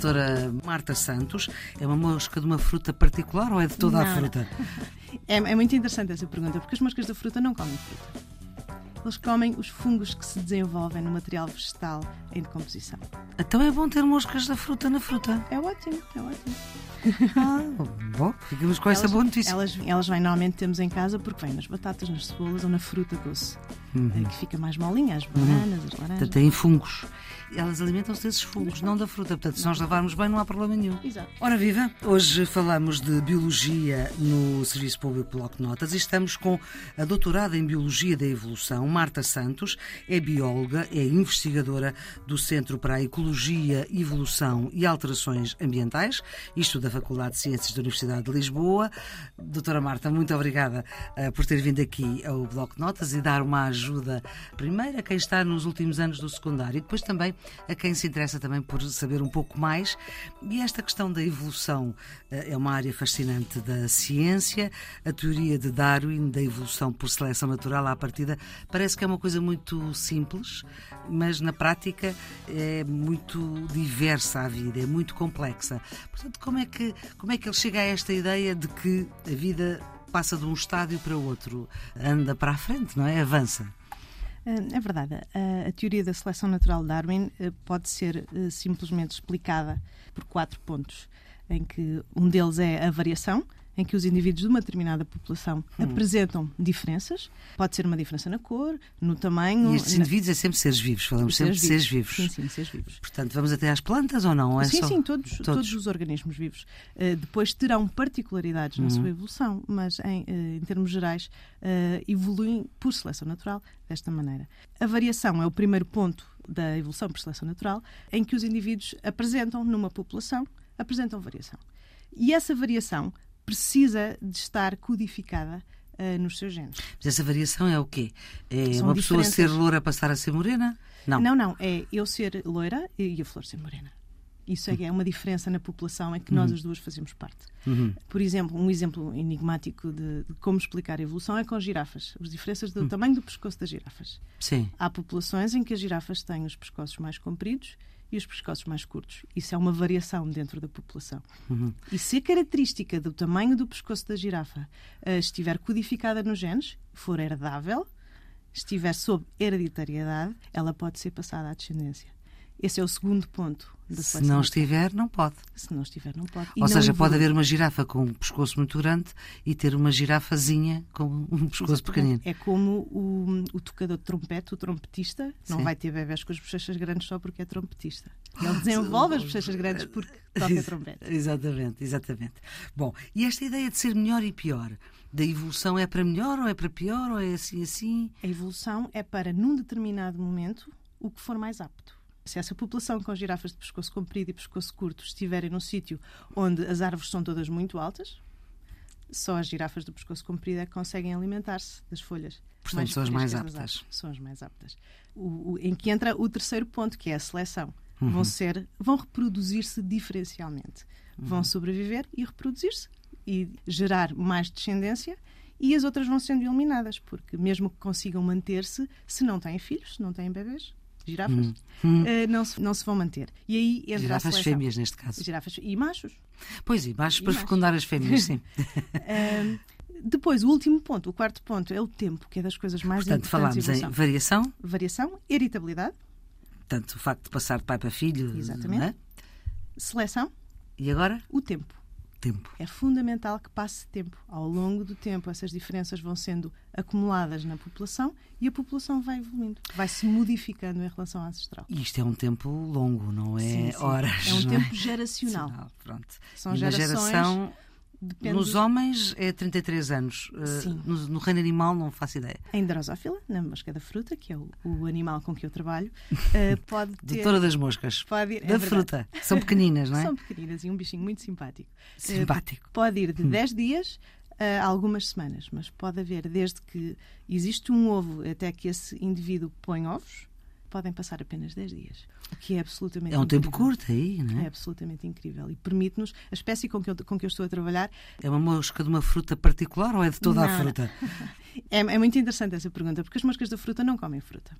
doutora Marta Santos. É uma mosca de uma fruta particular ou é de toda Não, a fruta? É, é muito interessante essa pergunta, porque as moscas da fruta não comem fruta. Eles comem os fungos que se desenvolvem no material vegetal em decomposição. Então é bom ter moscas da fruta na fruta. É ótimo, é ótimo. Ah, bom, ficamos com essa elas, boa notícia. Elas, elas vêm, normalmente temos em casa porque vêm nas batatas, nas cebolas ou na fruta doce, eh, que fica mais molinha, as bananas, as laranjas. Têm fungos. Elas alimentam-se desses fungos, não da fruta. Portanto, se nós lavarmos bem, não há problema nenhum. Exato. Ora viva, hoje falamos de Biologia no Serviço Público Bloco de Notas e estamos com a doutorada em Biologia da Evolução, Marta Santos, é bióloga, é investigadora do Centro para a Ecologia, Evolução e Alterações Ambientais, isto da Faculdade de Ciências da Universidade de Lisboa. Doutora Marta, muito obrigada uh, por ter vindo aqui ao Bloco de Notas e dar uma ajuda, primeiro a quem está nos últimos anos do secundário e depois também a quem se interessa também por saber um pouco mais. E esta questão da evolução é uma área fascinante da ciência. A teoria de Darwin, da evolução por seleção natural à partida, parece que é uma coisa muito simples, mas na prática é muito diversa a vida, é muito complexa. Portanto, como é que, como é que ele chega a esta ideia de que a vida passa de um estádio para outro, anda para a frente, não é? Avança. É verdade. A teoria da seleção natural de Darwin eh, pode ser eh, simplesmente explicada por quatro pontos, em que um deles é a variação, em que os indivíduos de uma determinada população hum. apresentam diferenças. Pode ser uma diferença na cor, no tamanho. E estes indivíduos na... é sempre seres vivos, falamos sempre de seres vivos. Sim, sim, seres vivos. Portanto, vamos até às plantas ou não? É sim, só... sim, todos, todos, todos. os organismos vivos. Uh, depois terão particularidades na sua evolução, mas em, uh, em termos gerais uh, evoluem por seleção natural desta maneira. A variação é o primeiro ponto da evolução por seleção natural, em que os indivíduos apresentam numa população, apresentam variação. E essa variação precisa de estar codificada uh, nos seus genes. Mas essa variação é o quê? É São uma pessoa ser loura passar a ser morena? Não. Não, não. É eu ser loira e a flor ser morena. Isso é, é uma diferença na população em que nós uhum. as duas fazemos parte. Uhum. Por exemplo, um exemplo enigmático de, de, como explicar a evolução é com girafas. As diferenças do uhum. tamanho do pescoço das girafas. Sim. Há populações em que as girafas têm os pescoços mais compridos e os pescoços mais curtos. Isso é uma variação dentro da população. Uhum. E se a característica do tamanho do pescoço da girafa uh, estiver codificada nos genes, for herdável, estiver sob hereditariedade, ela pode ser passada à descendência. Esse é o segundo ponto Se não estiver, não pode. Se não estiver, não pode. E Ou não seja, pode haver uma girafa com um pescoço muito grande e ter uma girafazinha com um pescoço Exatamente. pequenino. É como o, o tocador de trompete, o trompetista, Sim. não vai ter bebés com as bochechas grandes só porque é trompetista. Ele desenvolve as bochechas grandes porque toca trompete. exatamente, exatamente. Bom, e esta ideia de ser melhor e pior, da evolução é para melhor ou é para pior ou é assim assim? A evolução é para, num determinado momento, o que for mais apto. Se essa população com girafas de pescoço comprido e pescoço curto estiverem num sítio onde as árvores são todas muito altas, só as girafas do pescoço comprido é que conseguem alimentar-se das folhas. Portanto, são as mais aptas. São as mais aptas. O, o, em que entra o terceiro ponto, que é a seleção. Uhum. Vão ser, vão reproduzir-se diferencialmente. Uhum. Vão sobreviver e reproduzir-se e gerar mais descendência e as outras vão sendo eliminadas, porque mesmo que consigam manter-se, se não têm filhos, se não têm bebês, girafas, hum. uh, não, se, não se vão manter. E aí entra girafas fêmeas, neste caso. Girafas e machos. Pois, e machos e para machos. fecundar as fêmeas, sim. uh, depois, o último ponto, o quarto ponto, é o tempo, que é das coisas mais Portanto, importantes. Portanto, falámos em variação. Variação, irritabilidade. Portanto, o facto de passar de pai para filho. Exatamente. É? Seleção. E agora? O tempo tempo. É fundamental que passe tempo. Ao longo do tempo, essas diferenças vão sendo acumuladas na população e a população vai evoluindo, vai se modificando em relação à ancestral. E isto é um tempo longo, não é sim, sim. horas. É um não tempo é? geracional. Pronto. São e gerações. Geração Depende Nos homens é 33 anos. Eh, Sim. No, no, reino animal não faço ideia. Em drosófila, na mosca da fruta, que é o, o animal com que eu trabalho, uh, pode ter... Doutora das moscas. Pode ir, da é fruta. São pequeninas, não é? São pequeninas e um bichinho muito simpático. Simpático. Uh, pode ir de 10 hum. dias a algumas semanas, mas pode haver desde que existe um ovo até que esse indivíduo põe ovos, podem passar apenas 10 dias. O que é absolutamente É um incrível. tempo curto aí, não é? É absolutamente incrível. E permite-nos, a espécie com que, eu, com que eu estou a trabalhar. É uma mosca de uma fruta particular ou é de toda não, a fruta? É, é muito interessante essa pergunta, porque as moscas da fruta não comem fruta.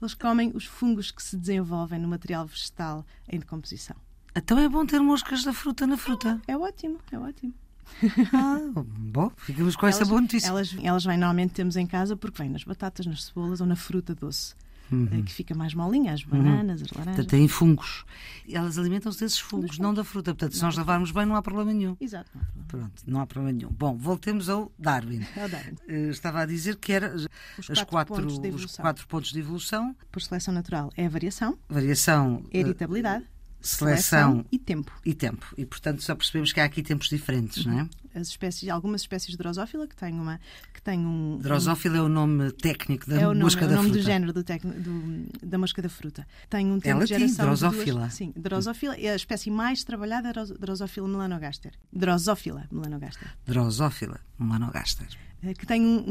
Eles comem os fungos que se desenvolvem no material vegetal em decomposição. Então é bom ter moscas da fruta na fruta. É ótimo, é ótimo. Ah, bom, ficamos com essa Elas- boa notícia. Elas, elas vêm, normalmente temos em casa porque vêm nas batatas, nas cebolas ou na fruta doce, eh, que fica mais molinha, as bananas, as laranjas. Portanto, têm fungos. Elas alimentam-se desses fungos, não da fruta. Portanto, se nós lavarmos bem, não há problema nenhum. Exato, não problema. Pronto, não há problema nenhum. Bom, voltemos ao Darwin. É o Darwin. Eh, Estava a dizer que era Os as quatro quatro, pontos de os evolução. quatro pontos de evolução: Por seleção natural é a variação, variação, heritabilidade, seleção e tempo. e tempo. E, portanto, só percebemos que há aqui tempos diferentes, não é? As espécies, algumas espécies de drosófila que têm, uma, que têm um. Drosófila é o nome técnico da é nome, mosca é o da nome fruta. do género do tec- do- da mosca da fruta. Tem um tempo Ela de tem geração. drosófila. duas- sim, drosófila é a espécie mais trabalhada, é drosófila melanogaster. Drosófila melanogaster. Drosófila melanogaster. eh, Que tem um,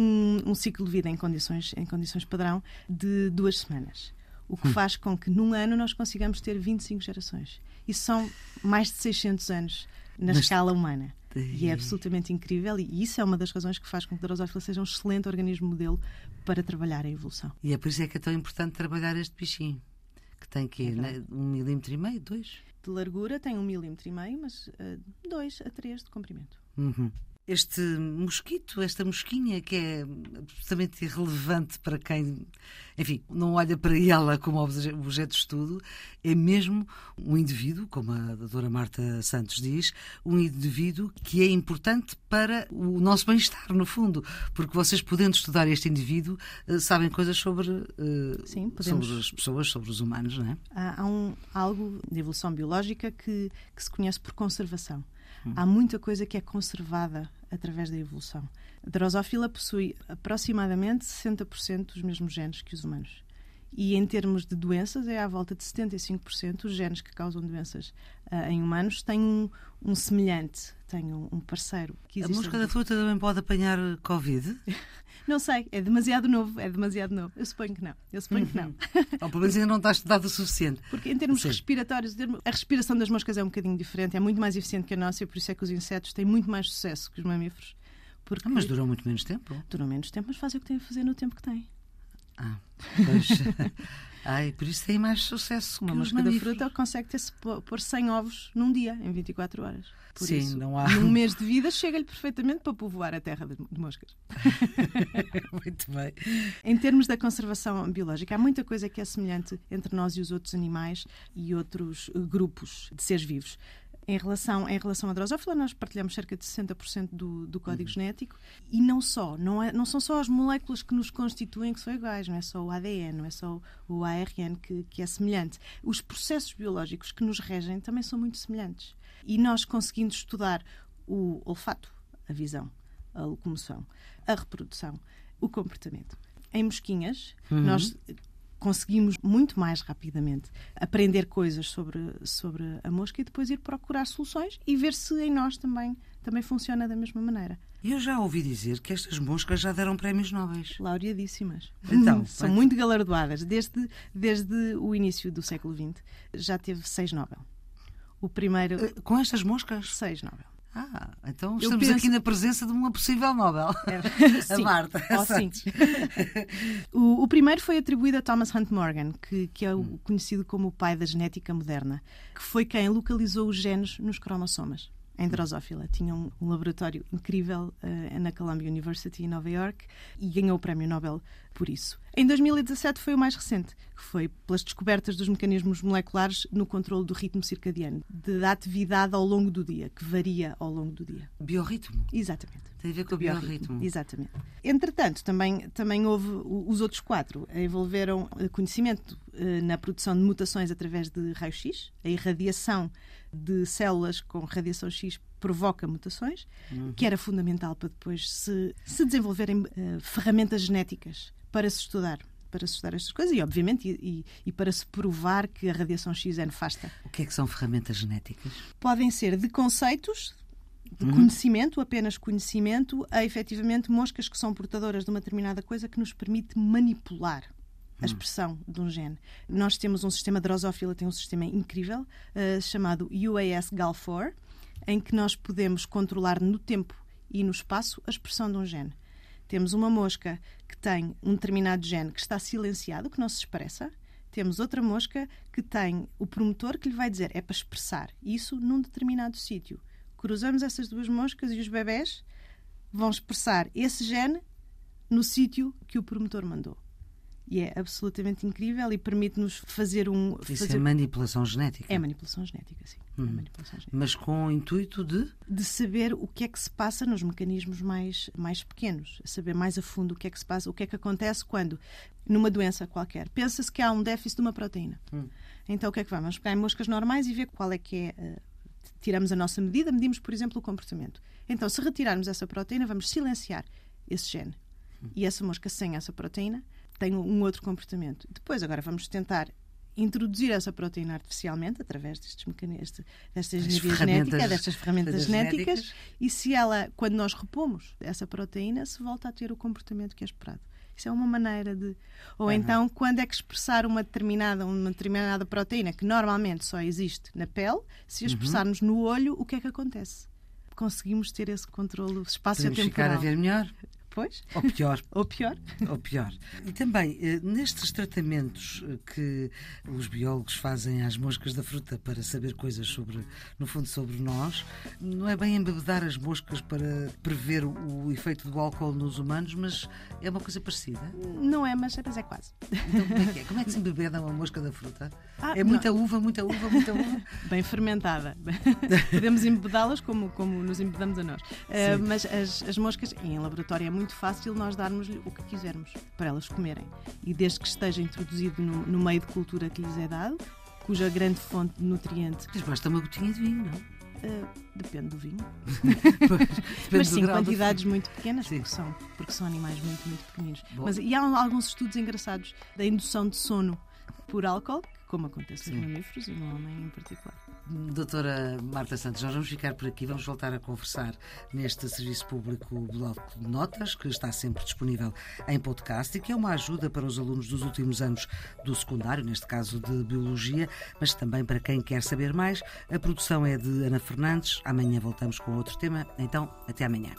um- um ciclo de vida em condições, em condições padrão de duas semanas. O Hum. que faz com que num ano nós consigamos ter 25 gerações. Isso são mais de 600 anos na Mas- escala humana. E é absolutamente incrível, e isso é uma das razões que faz com que Drosófila seja um excelente organismo modelo para trabalhar a evolução. E é por isso é que é tão importante trabalhar este bichinho. Que tem que verdade. um milímetro e meio, dois. De largura tem um milímetro e meio, mas 2 a 3 de comprimento. Uhum. Este mosquito, esta mosquinha, que é absolutamente irrelevante para quem, enfim, não olha para ela como obje- objeto de estudo, é mesmo um indivíduo, como a doutora Marta Santos diz, um indivíduo que é importante para o nosso bem-estar, no fundo, porque vocês, podendo estudar este indivíduo, eh, sabem coisas sobre, eh, Sim, podemos- sobre as pessoas, sobre os humanos, não é? Há, há um, algo de evolução biológica que, que se conhece por conservação. Há muita coisa que é conservada através da evolução. A Drosófila possui aproximadamente 60% dos mesmos genes que os humanos. E em termos de doenças, é à volta de 75% os genes que causam doenças ah, em humanos têm um, um semelhante, têm um, um parceiro. A mosca da fruta também pode apanhar Covid? Não sei, é demasiado novo, é demasiado novo. Eu suponho que não. Eu suponho que não. Ou pelo menos ainda não está estudado o suficiente. Porque em termos Sim. respiratórios, a respiração das moscas é um bocadinho diferente, é muito mais eficiente que a nossa e por isso é que os insetos têm muito mais sucesso que os mamíferos. Porque Ah, mas durou muito menos tempo. duram menos tempo, mas fazem o que têm a fazer no tempo que têm. Ah, pois. Ai, por isso tem mais sucesso Uma mosca da fruta consegue ter pôr 100 ovos num dia, em 24 horas. Por Sim, isso, não há- num mês de vida, chega-lhe perfeitamente para povoar a terra de de moscas. Muito bem. Em termos da conservação biológica, há muita coisa que é semelhante entre nós e os outros animais e outros eh, grupos de seres vivos. Em relação, em relação à drosófila, nós partilhamos cerca de 60% do, do código genético e não só, não, é, não são só as moléculas que nos constituem que são iguais, não é só o ADN, não é só o ARN que, que é semelhante. Os processos biológicos que nos regem também são muito semelhantes. E nós conseguindo estudar o olfato, a visão, a locomoção, a reprodução, o comportamento. Em mosquinhas, nós conseguimos muito mais rapidamente aprender coisas sobre, sobre a mosca e depois ir procurar soluções e ver se em nós também, também funciona da mesma maneira. Eu já ouvi dizer que estas moscas já deram prémios nobres. Laureadíssimas. Então, São vai- muito galardoadas. Desde, desde o início do século XX já teve seis Nobel. O primeiro, Eh, Com estas moscas? seis Nobel. Ah, então estamos penso- aqui na presença de uma possível Nobel. É. A. Marta. Oh, sim. o, o primeiro foi atribuído a Thomas Hunt Morgan, que, que é o conhecido como o pai da genética moderna, que foi quem localizou os genes nos cromossomas. Em Drosófila. Tinha um, um laboratório incrível eh, na Columbia University em Nova York e ganhou o prémio Nobel por isso. Em 2017 foi o mais recente, que foi pelas descobertas dos mecanismos moleculares no controle do ritmo circadiano, da atividade ao longo do dia, que varia ao longo do dia. Biorritmo. Exatamente. Tem a ver com o biorritmo. Exatamente. Entretanto, também, também houve os outros quatro envolveram eh, conhecimento eh, na produção de mutações através de raio-x, a irradiação de células com radiação X provoca mutações, que era fundamental para depois se, se desenvolverem eh, ferramentas genéticas para se estudar. Para se estudar estas coisas e, obviamente, e, e- para se provar que a radiação X é nefasta. O que é que são ferramentas genéticas? Podem ser de conceitos, de conhecimento, apenas conhecimento, a efetivamente moscas que são portadoras de uma determinada coisa que nos permite manipular a expressão de um gene. Nós temos um sistema drosófila, tem um sistema incrível eh, chamado UAS-GAL4, em que nós podemos controlar no tempo e no espaço a expressão de um gene. Temos uma mosca que tem um determinado gene que está silenciado, que não se expressa, temos outra mosca que tem o promotor que lhe vai dizer é para expressar isso num determinado sítio. Cruzamos essas duas moscas e os bebés vão expressar esse gene no sítio que o promotor mandou. E é absolutamente incrível e permite-nos fazer um. Isso fazer... é manipulação genética. É manipulação genética, sim. Hum. É manipulação genética. Mas com o intuito de. De saber o que é que se passa nos mecanismos mais, mais pequenos, saber mais a fundo o que é que se passa, o que é que acontece quando, numa doença qualquer, pensa-se que há um déficit de uma proteína. Hum. Então o que é que vamos? Pegar em moscas normais e ver qual é que é. Uh, tiramos a nossa medida, medimos, por exemplo, o comportamento. Então, se retirarmos essa proteína, vamos silenciar esse gene. Hum. E essa mosca sem essa proteína tem um outro comportamento. Depois, agora vamos tentar introduzir essa proteína artificialmente através destes mecanismos, desta engenharia genética, destas ferramentas genéticas, genéticas, e se ela, quando nós repomos essa proteína, se volta a ter o comportamento que é esperado. Isso é uma maneira de. Ou uhum. então, quando é que expressar uma determinada, uma determinada proteína que normalmente só existe na pele, se a uhum. expressarmos uhum. no olho, o que é que acontece? Conseguimos ter esse controle espaço-temporal. ficar a ver melhor. Pois. Ou pior. Ou pior. Ou pior. E também, eh, nestes tratamentos eh, que os biólogos fazem às moscas da fruta para saber coisas sobre, no fundo, sobre nós, não é bem embebedar as moscas para prever o efeito do álcool nos humanos, mas é uma coisa parecida? Não é, mas, é quase. Então, como é que é? Como é que se embebeda uma mosca da fruta? Ah, é muita não. uva, muita uva, muita uva? Bem fermentada. Podemos embebedá-las como, como nos embebedamos a nós. Uh, mas as, as moscas, em laboratório, é muito muito fácil nós darmos-lhe o que quisermos para elas comerem. E desde que esteja introduzido no, no meio de cultura que lhes é dado, cuja grande fonte de nutriente. Mas basta uma gotinha de vinho, não? Uh, depende do vinho. pois, Mas sim, quantidades muito pequenas, porque são, porque são animais muito, muito pequeninos. Mas, e há alguns estudos engraçados da indução de sono por álcool, como acontece nos mamíferos e no homem em particular. Doutora Marta Santos, nós vamos ficar por aqui, vamos voltar a conversar neste Serviço Público Bloco de Notas, que está sempre disponível em podcast e que é uma ajuda para os alunos dos últimos anos do secundário, neste caso de Biologia, mas também para quem quer saber mais. A produção é de Ana Fernandes. Amanhã voltamos com outro tema, então até amanhã.